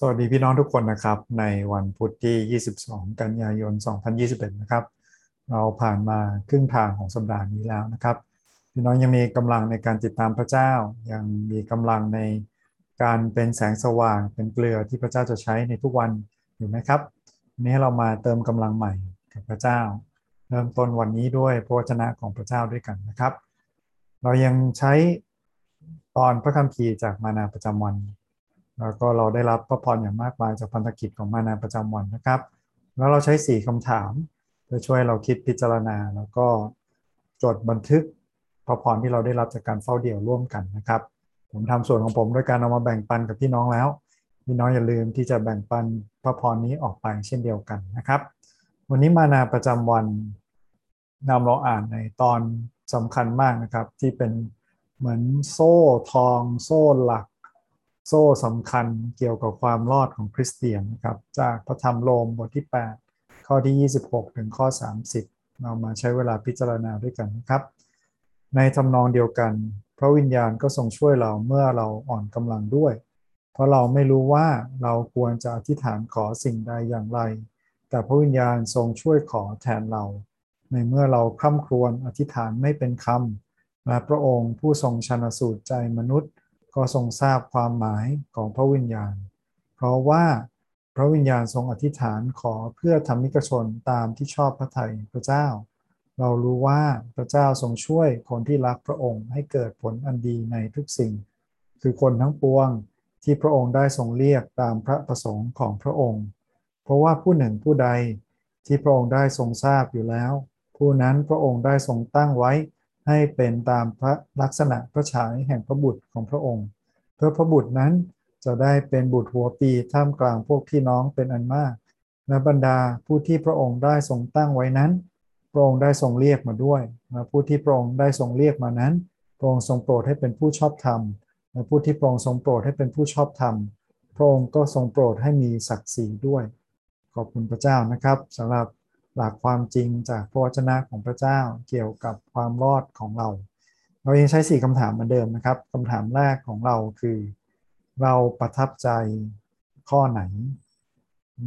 สวัสดีพี่น้องทุกคนนะครับ ในวันพุธที่ 22 กันยายน 2021 นะครับ เราผ่านมาครึ่งทางของสัปดาห์นี้แล้วนะครับ พี่น้องยังมีกำลังในการติดตามพระเจ้า ยังมีกำลังในการเป็นแสงสว่างเป็นเกลือที่พระเจ้าจะใช้ในทุกวันอยู่ไหมครับวันนี้เรามาเติมกำลังใหม่กับพระเจ้า เริ่มต้นวันนี้ด้วยพระวจนะของพระเจ้าด้วยกันนะครับ เรายังใช้ตอนพระคัมภีร์จากมานาประจำวัน แล้วก็เราได้รับพระพรอย่างมากมายจากพันธกิจของมานาประจำวันนะครับ แล้วเราใช้ 4คำถาม เพื่อช่วยเราคิดพิจารณา แล้วก็จดบันทึกพระพรที่เราได้รับจากการเฝ้าเดี่ยวร่วมกันนะครับ ผมทำส่วนของผมด้วยการเอามาแบ่งปันกับพี่น้องแล้ว พี่น้องอย่าลืมที่จะแบ่งปันพระพรนี้ออกไปเช่นเดียวกันนะครับ วันนี้มานาประจำวันนำเราอ่านในตอนสำคัญมากนะครับ ที่เป็นเหมือนโซ่ทอง โซ่หลัก โซ่สำคัญเกี่ยวกับความรอดของคริสเตียนนะครับ จากพระธรรมโรมบทที่ 8 ข้อที่ 26 ถึงข้อ 30 เรามาใช้เวลาพิจารณาด้วยกันนะครับ ในทำนองเดียวกัน พระวิญญาณก็ทรงช่วยเราเมื่อเราอ่อนกำลังด้วย เพราะเราไม่รู้ว่าเราควรจะอธิษฐานขอสิ่งใดอย่างไร แต่พระวิญญาณทรงช่วยขอแทนเรา ในเมื่อเราคร่ำครวญอธิษฐานไม่เป็นคำและพระองค์ผู้ทรงชันสูตรใจมนุษย์ ก็ทรงทราบความหมายของพระวิญญาณ เพราะว่าพระวิญญาณทรงอธิษฐานขอเพื่อทำมิกชนตามที่ชอบพระทัยพระเจ้า เรารู้ว่าพระเจ้าทรงช่วยคนที่รักพระองค์ให้เกิดผลอันดีในทุกสิ่ง คือคนทั้งปวงที่พระองค์ได้ทรงเรียกตามพระประสงค์ของพระองค์ เพราะว่าผู้หนึ่งผู้ใดที่พระองค์ได้ทรงทราบอยู่แล้ว ผู้นั้นพระองค์ได้ทรงตั้งไว้ ให้เป็นตามพระลักษณะพระฉายแห่งพระบุตรของพระองค์ เพื่อพระบุตรนั้นจะได้เป็นบุตรหัวปีท่ามกลางพวกพี่น้องเป็นอันมากและบรรดาผู้ที่พระองค์ได้ทรงตั้งไว้นั้น พระองค์ได้ทรงเรียกมาด้วยและผู้ที่พระองค์ได้ทรงเรียกมานั้น พระองค์ทรงโปรดให้เป็นผู้ชอบธรรมและผู้ที่พระองค์ทรงโปรดให้เป็นผู้ชอบธรรม พระองค์ก็ทรงโปรดให้มีศักดิ์ศรีด้วย ขอบคุณพระเจ้านะครับสำหรับ หลักความจริงจากพระวจนะของพระเจ้าเกี่ยวกับความรอดของเรา เรายังใช้4คำถามเหมือนเดิมนะครับคำถามแรกของเราคือ เราประทับใจข้อไหน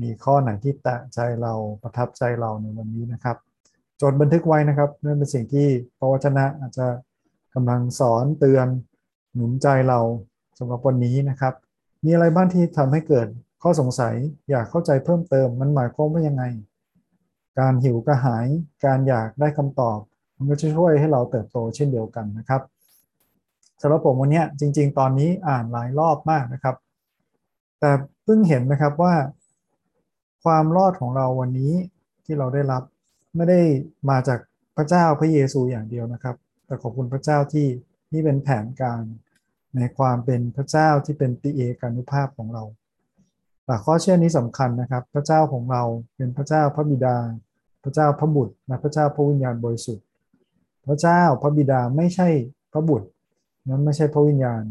มีข้อไหนที่แตะใจเราประทับใจเราในวันนี้นะครับจดบันทึกไว้นะครับนั่นเป็นสิ่งที่พระวจนะอาจจะกำลังสอนเตือนหนุนใจเราสำหรับวันนี้นะครับ มีอะไรบ้างที่ทำให้เกิดข้อสงสัยอยากเข้าใจเพิ่มเติมมันหมายความว่ายังไง การหิวกระหาย การอยากได้คำตอบ มันก็จะช่วยให้เราเติบโตเช่นเดียวกันนะครับสำหรับผมวันนี้จริง ๆ ตอนนี้อ่านหลายรอบมากนะครับ แต่เพิ่งเห็นนะครับว่า ความรอดของเราวันนี้ที่เราได้รับไม่ได้มาจากพระเจ้าพระเยซูอย่างเดียวนะครับ แต่ขอบคุณพระเจ้าที่นี่เป็นแผนการในความเป็นพระเจ้าที่เป็นติเอกานุภาพของเราหลักข้อเชื่อนี้สำคัญนะครับ พระเจ้าของเราเป็นพระเจ้าพระบิดา ระเจ้าพระบุตรและพระเจ้าพระวิญญาณบริสุทธิ์ พระเจ้าพระบิดาไม่ใช่พระบุตรนั้นไม่ใช่พระวิญญาณ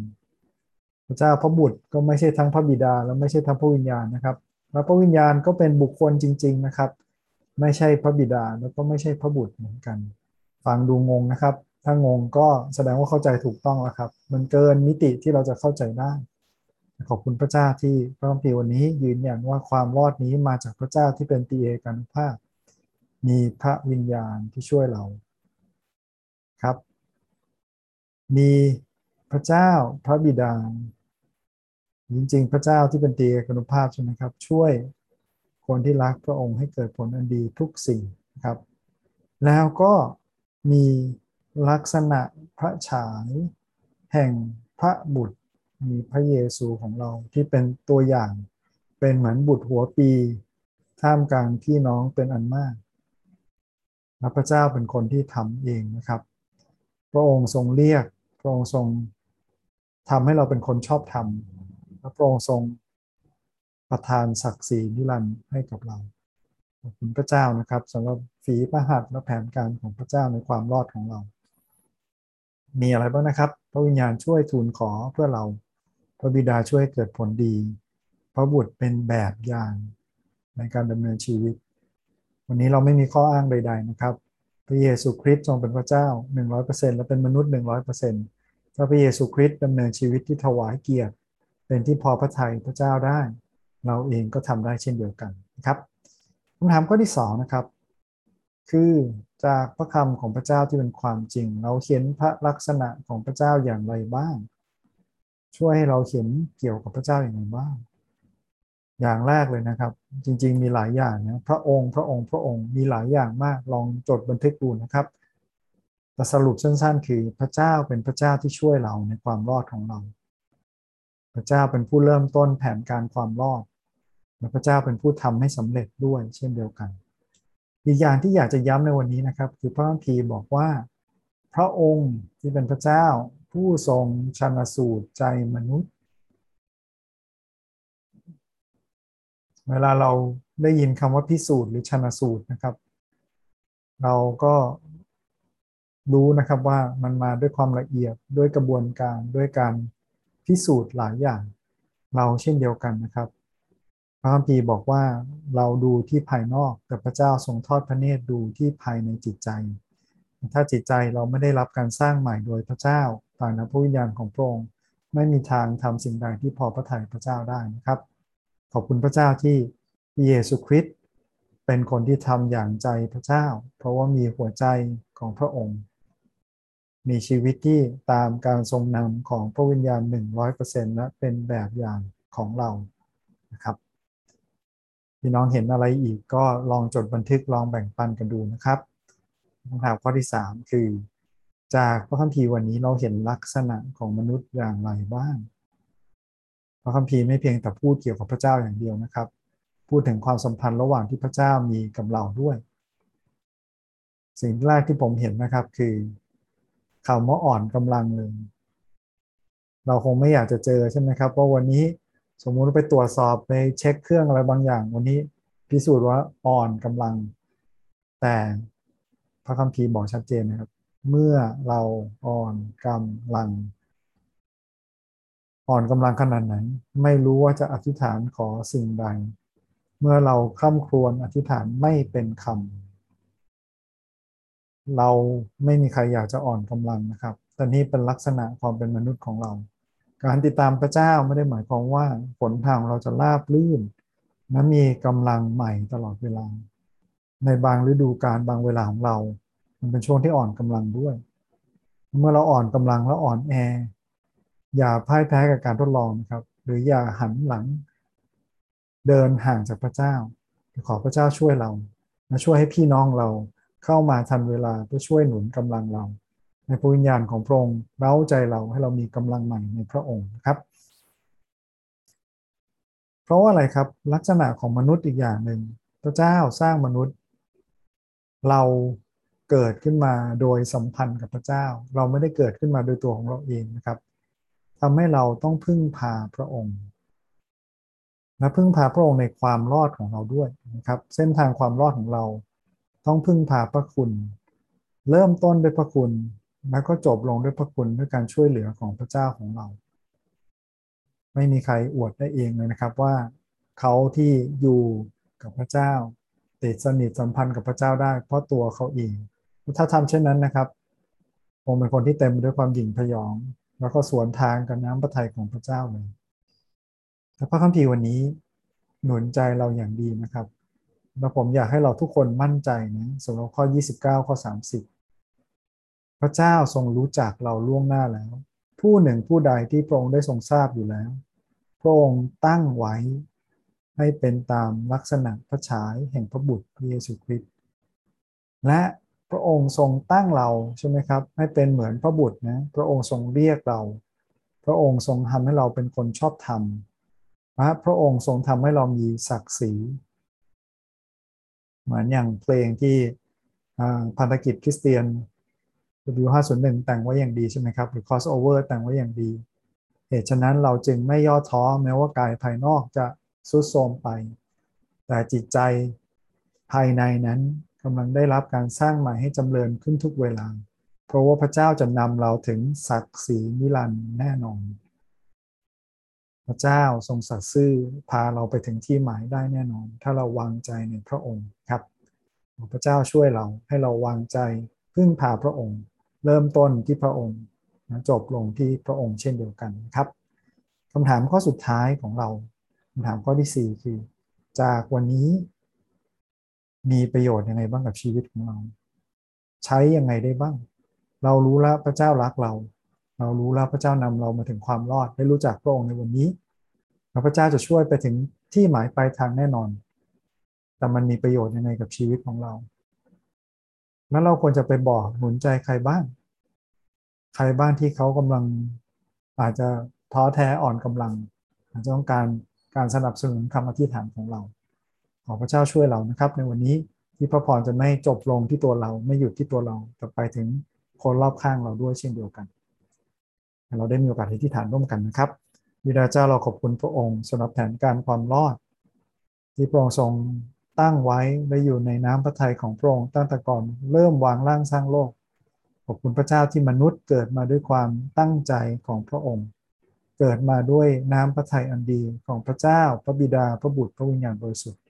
พระเจ้าพระบุตรก็ไม่ใช่ทั้งพระบิดา และไม่ใช่ทั้งพระวิญญาณนะครับแล้วพระวิญญาณก็เป็นบุคคลจริง ๆนะครับ ไม่ใช่พระบิดาแล้วก็ไม่ใช่พระบุตรเหมือนกันฟังดูงงนะครับ ถ้างงก็แสดงว่าเข้าใจถูกต้องแล้วครับ มันเกินมิติที่เราจะเข้าใจได้ขอบคุณพระเจ้าที่พระคัมภีร์วันนี้ยืนยันว่าความรอดนี้มาจากพระเจ้าที่เป็นตีเอกานุภาพ มีพระวิญญาณที่ช่วยเราครับ มีพระเจ้าพระบิดา จริงๆ พระเจ้าที่เป็นตีกนุภาพใช่ไหมครับ ช่วยคนที่รักพระองค์ให้เกิดผลอันดีทุกสิ่งครับ แล้วก็มีลักษณะพระฉายแห่งพระบุตรมีพระเยซูของเราที่เป็นตัวอย่างเป็นเหมือนบุตรหัวปี ท่ามกลางพี่น้องเป็นอันมาก พระเจ้าเป็นคนที่ทำเองนะครับ พระองค์ทรงเรียก พระองค์ทรงทำให้เราเป็นคนชอบธรรมและพระองค์ทรงประทานศักดิ์ศรีนิรันดร์ให้กับเราขอบคุณพระเจ้านะครับสำหรับฝีพระหัตถ์และแผนการของพระเจ้าในความรอดของเรา มีอะไรบ้างนะครับ พระวิญญาณช่วยทูลขอเพื่อเรา พระบิดาช่วยเกิดผลดี พระบุตรเป็นแบบอย่างในการดำเนินชีวิต วันนี้เราไม่มีข้ออ้างใด ๆ นะครับ พระเยซูคริสต์ทรงเป็นพระเจ้า 100%และเป็นมนุษย์ 100%ถ้าพระเยซูคริสต์ดำเนินชีวิตที่ถวายเกียรติ เป็นที่พอพระทัยพระเจ้าได้ เราเองก็ทำได้เช่นเดียวกันนะครับคำถามข้อที่สองนะครับ คือจากพระคำของพระเจ้าที่เป็นความจริง เราเห็นพระลักษณะของพระเจ้าอย่างไรบ้าง ช่วยให้เราเห็นเกี่ยวกับพระเจ้าอย่างไรบ้าง อย่างแรกเลยนะครับ จริง ๆ มีหลายอย่างนะพระองค์พระองค์พระองค์มีหลายอย่างมากลองจดบันทึกดูนะครับแต่สรุปสั้น ๆ คือพระเจ้าเป็นพระเจ้าที่ช่วยเราในความรอดของเรา พระเจ้าเป็นผู้เริ่มต้นแผนการความรอดและพระเจ้าเป็นผู้ทำให้สำเร็จด้วย เช่นเดียวกันอีกอย่างที่อยากจะย้ำในวันนี้นะครับ คือพระคัมภีร์บอกว่า พระองค์ที่เป็นพระเจ้าผู้ทรงชันสูตรใจมนุษย์ เวลาเราได้ยินคำว่าพิสูจน์หรือชันสูตรนะครับ เราก็รู้นะครับว่ามันมาด้วยความละเอียดด้วยกระบวนการด้วยการพิสูจน์หลายอย่าง เราเช่นเดียวกันนะครับพระคัมภีร์บอกว่าเราดูที่ภายนอกแต่พระเจ้าทรงทอดพระเนตรดูที่ภายในจิตใจ ถ้าจิตใจเราไม่ได้รับการสร้างใหม่โดยพระเจ้าผ่านพระวิญญาณของพระองค์ไม่มีทางทำสิ่งใดที่พอพระทัยพระเจ้าได้นะครับ ขอบคุณพระเจ้าที่เยซูคริสต์เป็นคนที่ทำอย่างใจพระเจ้า เพราะว่ามีหัวใจของพระองค์ มีชีวิตที่ตามการทรงนำของพระวิญญาณ 100%และเป็นแบบอย่างของเรานะครับพี่น้องเห็นอะไรอีกก็ลองจดบันทึกลองแบ่งปันกันดูนะครับคำถามข้อที่ 3 คือ จากพระคัมภีร์วันนี้เราเห็นลักษณะของมนุษย์อย่างไรบ้าง ระคัมภีร์ไม่เพียงแต่พูดเกี่ยวกับพระเจ้าอย่างเดียวนะครับ พูดถึงความสัมพันธ์ระหว่างที่พระเจ้ามีกับเราด้วย สิ่งแรกที่ผมเห็นนะครับคือคำว่าอ่อนกำลังเลยเราคงไม่อยากจะเจอใช่ไหมครับว่าวันนี้สมมุติไปตรวจสอบไปเช็คเครื่องอะไรบางอย่าง วันนี้พิสูจน์ว่าอ่อนกำลัง แต่พระคัมภีร์บอกชัดเจนนะครับ เมื่อเราอ่อนกำลัง อ่อนกำลังขนาดไหน ไม่รู้ว่าจะอธิษฐานขอสิ่งใด เมื่อเราค้ำครวญอธิษฐานไม่เป็นคำเราไม่มีใครอยากจะอ่อนกำลังนะครับแต่นี่เป็นลักษณะความเป็นมนุษย์ของเรา การติดตามพระเจ้าไม่ได้หมายความว่าผลทางเราจะราบลื่นและมีกำลังใหม่ตลอดเวลา ในบางฤดูกาลบางเวลาของเรา มันเป็นช่วงที่อ่อนกำลังด้วย เมื่อเราอ่อนกำลังแล้วอ่อนแอ อย่าพ่ายแพ้กับการทดลองนะครับ หรืออย่าหันหลัง เดินห่างจากพระเจ้า ขอพระเจ้าช่วยเราและช่วยให้พี่น้องเราเข้ามาทันเวลาเพื่อช่วยหนุนกำลังเรา ในพระวิญญาณของพระองค์เร้าใจเราให้เรามีกำลังใหม่ในพระองค์ครับ เพราะว่าอะไรครับลักษณะของมนุษย์อีกอย่างหนึ่งพระเจ้าสร้างมนุษย์ เราเกิดขึ้นมาโดยสัมพันธ์กับพระเจ้า เราไม่ได้เกิดขึ้นมาโดยตัวของเราเองนะครับ ทำให้เราต้องพึ่งพาพระองค์และพึ่งพาพระองค์ในความรอดของเราด้วยนะครับ เส้นทางความรอดของเรา ต้องพึ่งพาพระคุณ เริ่มต้นด้วยพระคุณ แล้วก็จบลงด้วยพระคุณด้วยการช่วยเหลือของพระเจ้าของเรา ไม่มีใครอวดได้เองเลยนะครับว่าเขาที่อยู่กับพระเจ้าติดสนิทสัมพันธ์กับพระเจ้าได้ เพราะตัวเขาเอง ถ้าทำเช่นนั้นนะครับคงเป็นคนที่เต็มด้วยความหยิ่งพยอง แล้วก็สวนทางกับน้ำพระทัยของพระเจ้าเลยแต่พระคัมภีร์วันนี้หนุนใจเราอย่างดีนะครับแล้วผมอยากให้เราทุกคนมั่นใจนะสำหรับข้อ 29 ข้อ 30 พระเจ้าทรงรู้จักเราล่วงหน้าแล้ว ผู้หนึ่งผู้ใดที่พระองค์ได้ทรงทราบอยู่แล้ว พระองค์ตั้งไว้ให้เป็นตามลักษณะพระฉายแห่งพระบุตรพระเยซูคริสต์และ พระองค์ทรงตั้งเราใช่ไหมครับให้เป็นเหมือนพระบุตรนะพระองค์ทรงเรียกเรา พระองค์ทรงทำให้เราเป็นคนชอบธรรมพระพระองค์ทรงทำให้เรามีศักดิ์ศรีเหมือนอย่างเพลงที่พันธกิจคริสเตียน W501 แต่งไว้อย่างดีใช่ไหมครับหรือ crossover แต่งไว้อย่างดีเหตุฉะนั้นเราจึงไม่ย่อท้อแม้ว่ากายภายนอกจะสุดโทมไป แต่จิตใจภายในนั้น กำลังได้รับการสร้างใหม่ให้จำเริญขึ้นทุกเวลา เพราะว่าพระเจ้าจะนำเราถึงศักดิ์ศรีนิรันดร์แน่นอน พระเจ้าทรงสัตย์ซื่อพาเราไปถึงที่หมายได้แน่นอน ถ้าเราวางใจในพระองค์ครับ พระเจ้าช่วยเราให้เราวางใจพึ่งพาพระองค์ เริ่มต้นที่พระองค์จบลงที่พระองค์เช่นเดียวกันครับคำถามข้อสุดท้ายของเราคำถามข้อที่สี่คือ จากวันนี้ มีประโยชน์ยังไงบ้างกับชีวิตของเรา ใช้ยังไงได้บ้าง เรารู้แล้วพระเจ้ารักเรา เรารู้แล้วพระเจ้านำเรามาถึงความรอดได้รู้จักพระองค์ในวันนี้แล้วพระเจ้าจะช่วยไปถึงที่หมายปลายทางแน่นอน แต่มันมีประโยชน์ยังไงกับชีวิตของเรา แล้วเราควรจะไปบอกหนุนใจใครบ้าง ใครบ้างที่เขากำลังอาจจะท้อแท้อ่อนกำลัง อาจจะต้องการการสนับสนุนคำอธิษฐานของเรา ขอพระเจ้าช่วยเรานะครับ ในวันนี้ที่พระพรจะไม่จบลงที่ตัวเราไม่หยุดที่ตัวเราแต่ไปถึงคนรอบข้างเราด้วยเช่นเดียวกัน เราได้มีโอกาสอธิษฐานร่วมกันนะครับบิดาเจ้าเราขอบคุณพระองค์สำหรับแผนการความรอด ที่พระองค์ทรงตั้งไว้และอยู่ในน้ำพระทัยของพระองค์ตั้งแต่ก่อนเริ่มวางร่างสร้างโลกขอบคุณพระเจ้าที่มนุษย์เกิดมาด้วยความตั้งใจของพระองค์ เกิดมาด้วยน้ำพระทัยอันดีของพระเจ้า พระบิดาพระบุตรพระวิญญาณบริสุทธิ์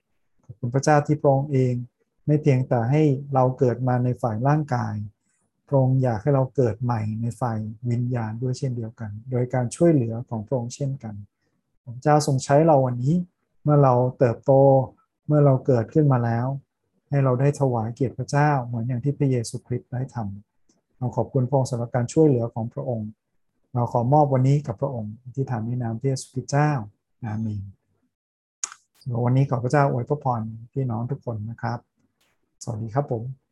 ขอบคุณพระเจ้าที่พระองค์เอง ไม่เพียงแต่ให้เราเกิดมาในฝ่ายร่างกาย พระองค์อยากให้เราเกิดใหม่ในฝ่ายวิญญาณด้วยเช่นเดียวกัน โดยการช่วยเหลือของพระองค์เช่นกันพระเจ้าทรงใช้เราวันนี้ เมื่อเราเติบโตเมื่อเราเกิดขึ้นมาแล้ว ให้เราได้ถวายเกียรติพระเจ้าเหมือนอย่างที่พระเยซูคริสต์ได้ทำเราขอบคุณพระองค์สำหรับการช่วยเหลือของพระองค์ เราขอมอบวันนี้กับพระองค์ที่ฐานในนามพระเยซูคริสต์เจ้าอาเมน วันนี้ขอพระเจ้าอวยพระพรพี่น้องทุกคนนะครับ สวัสดีครับผม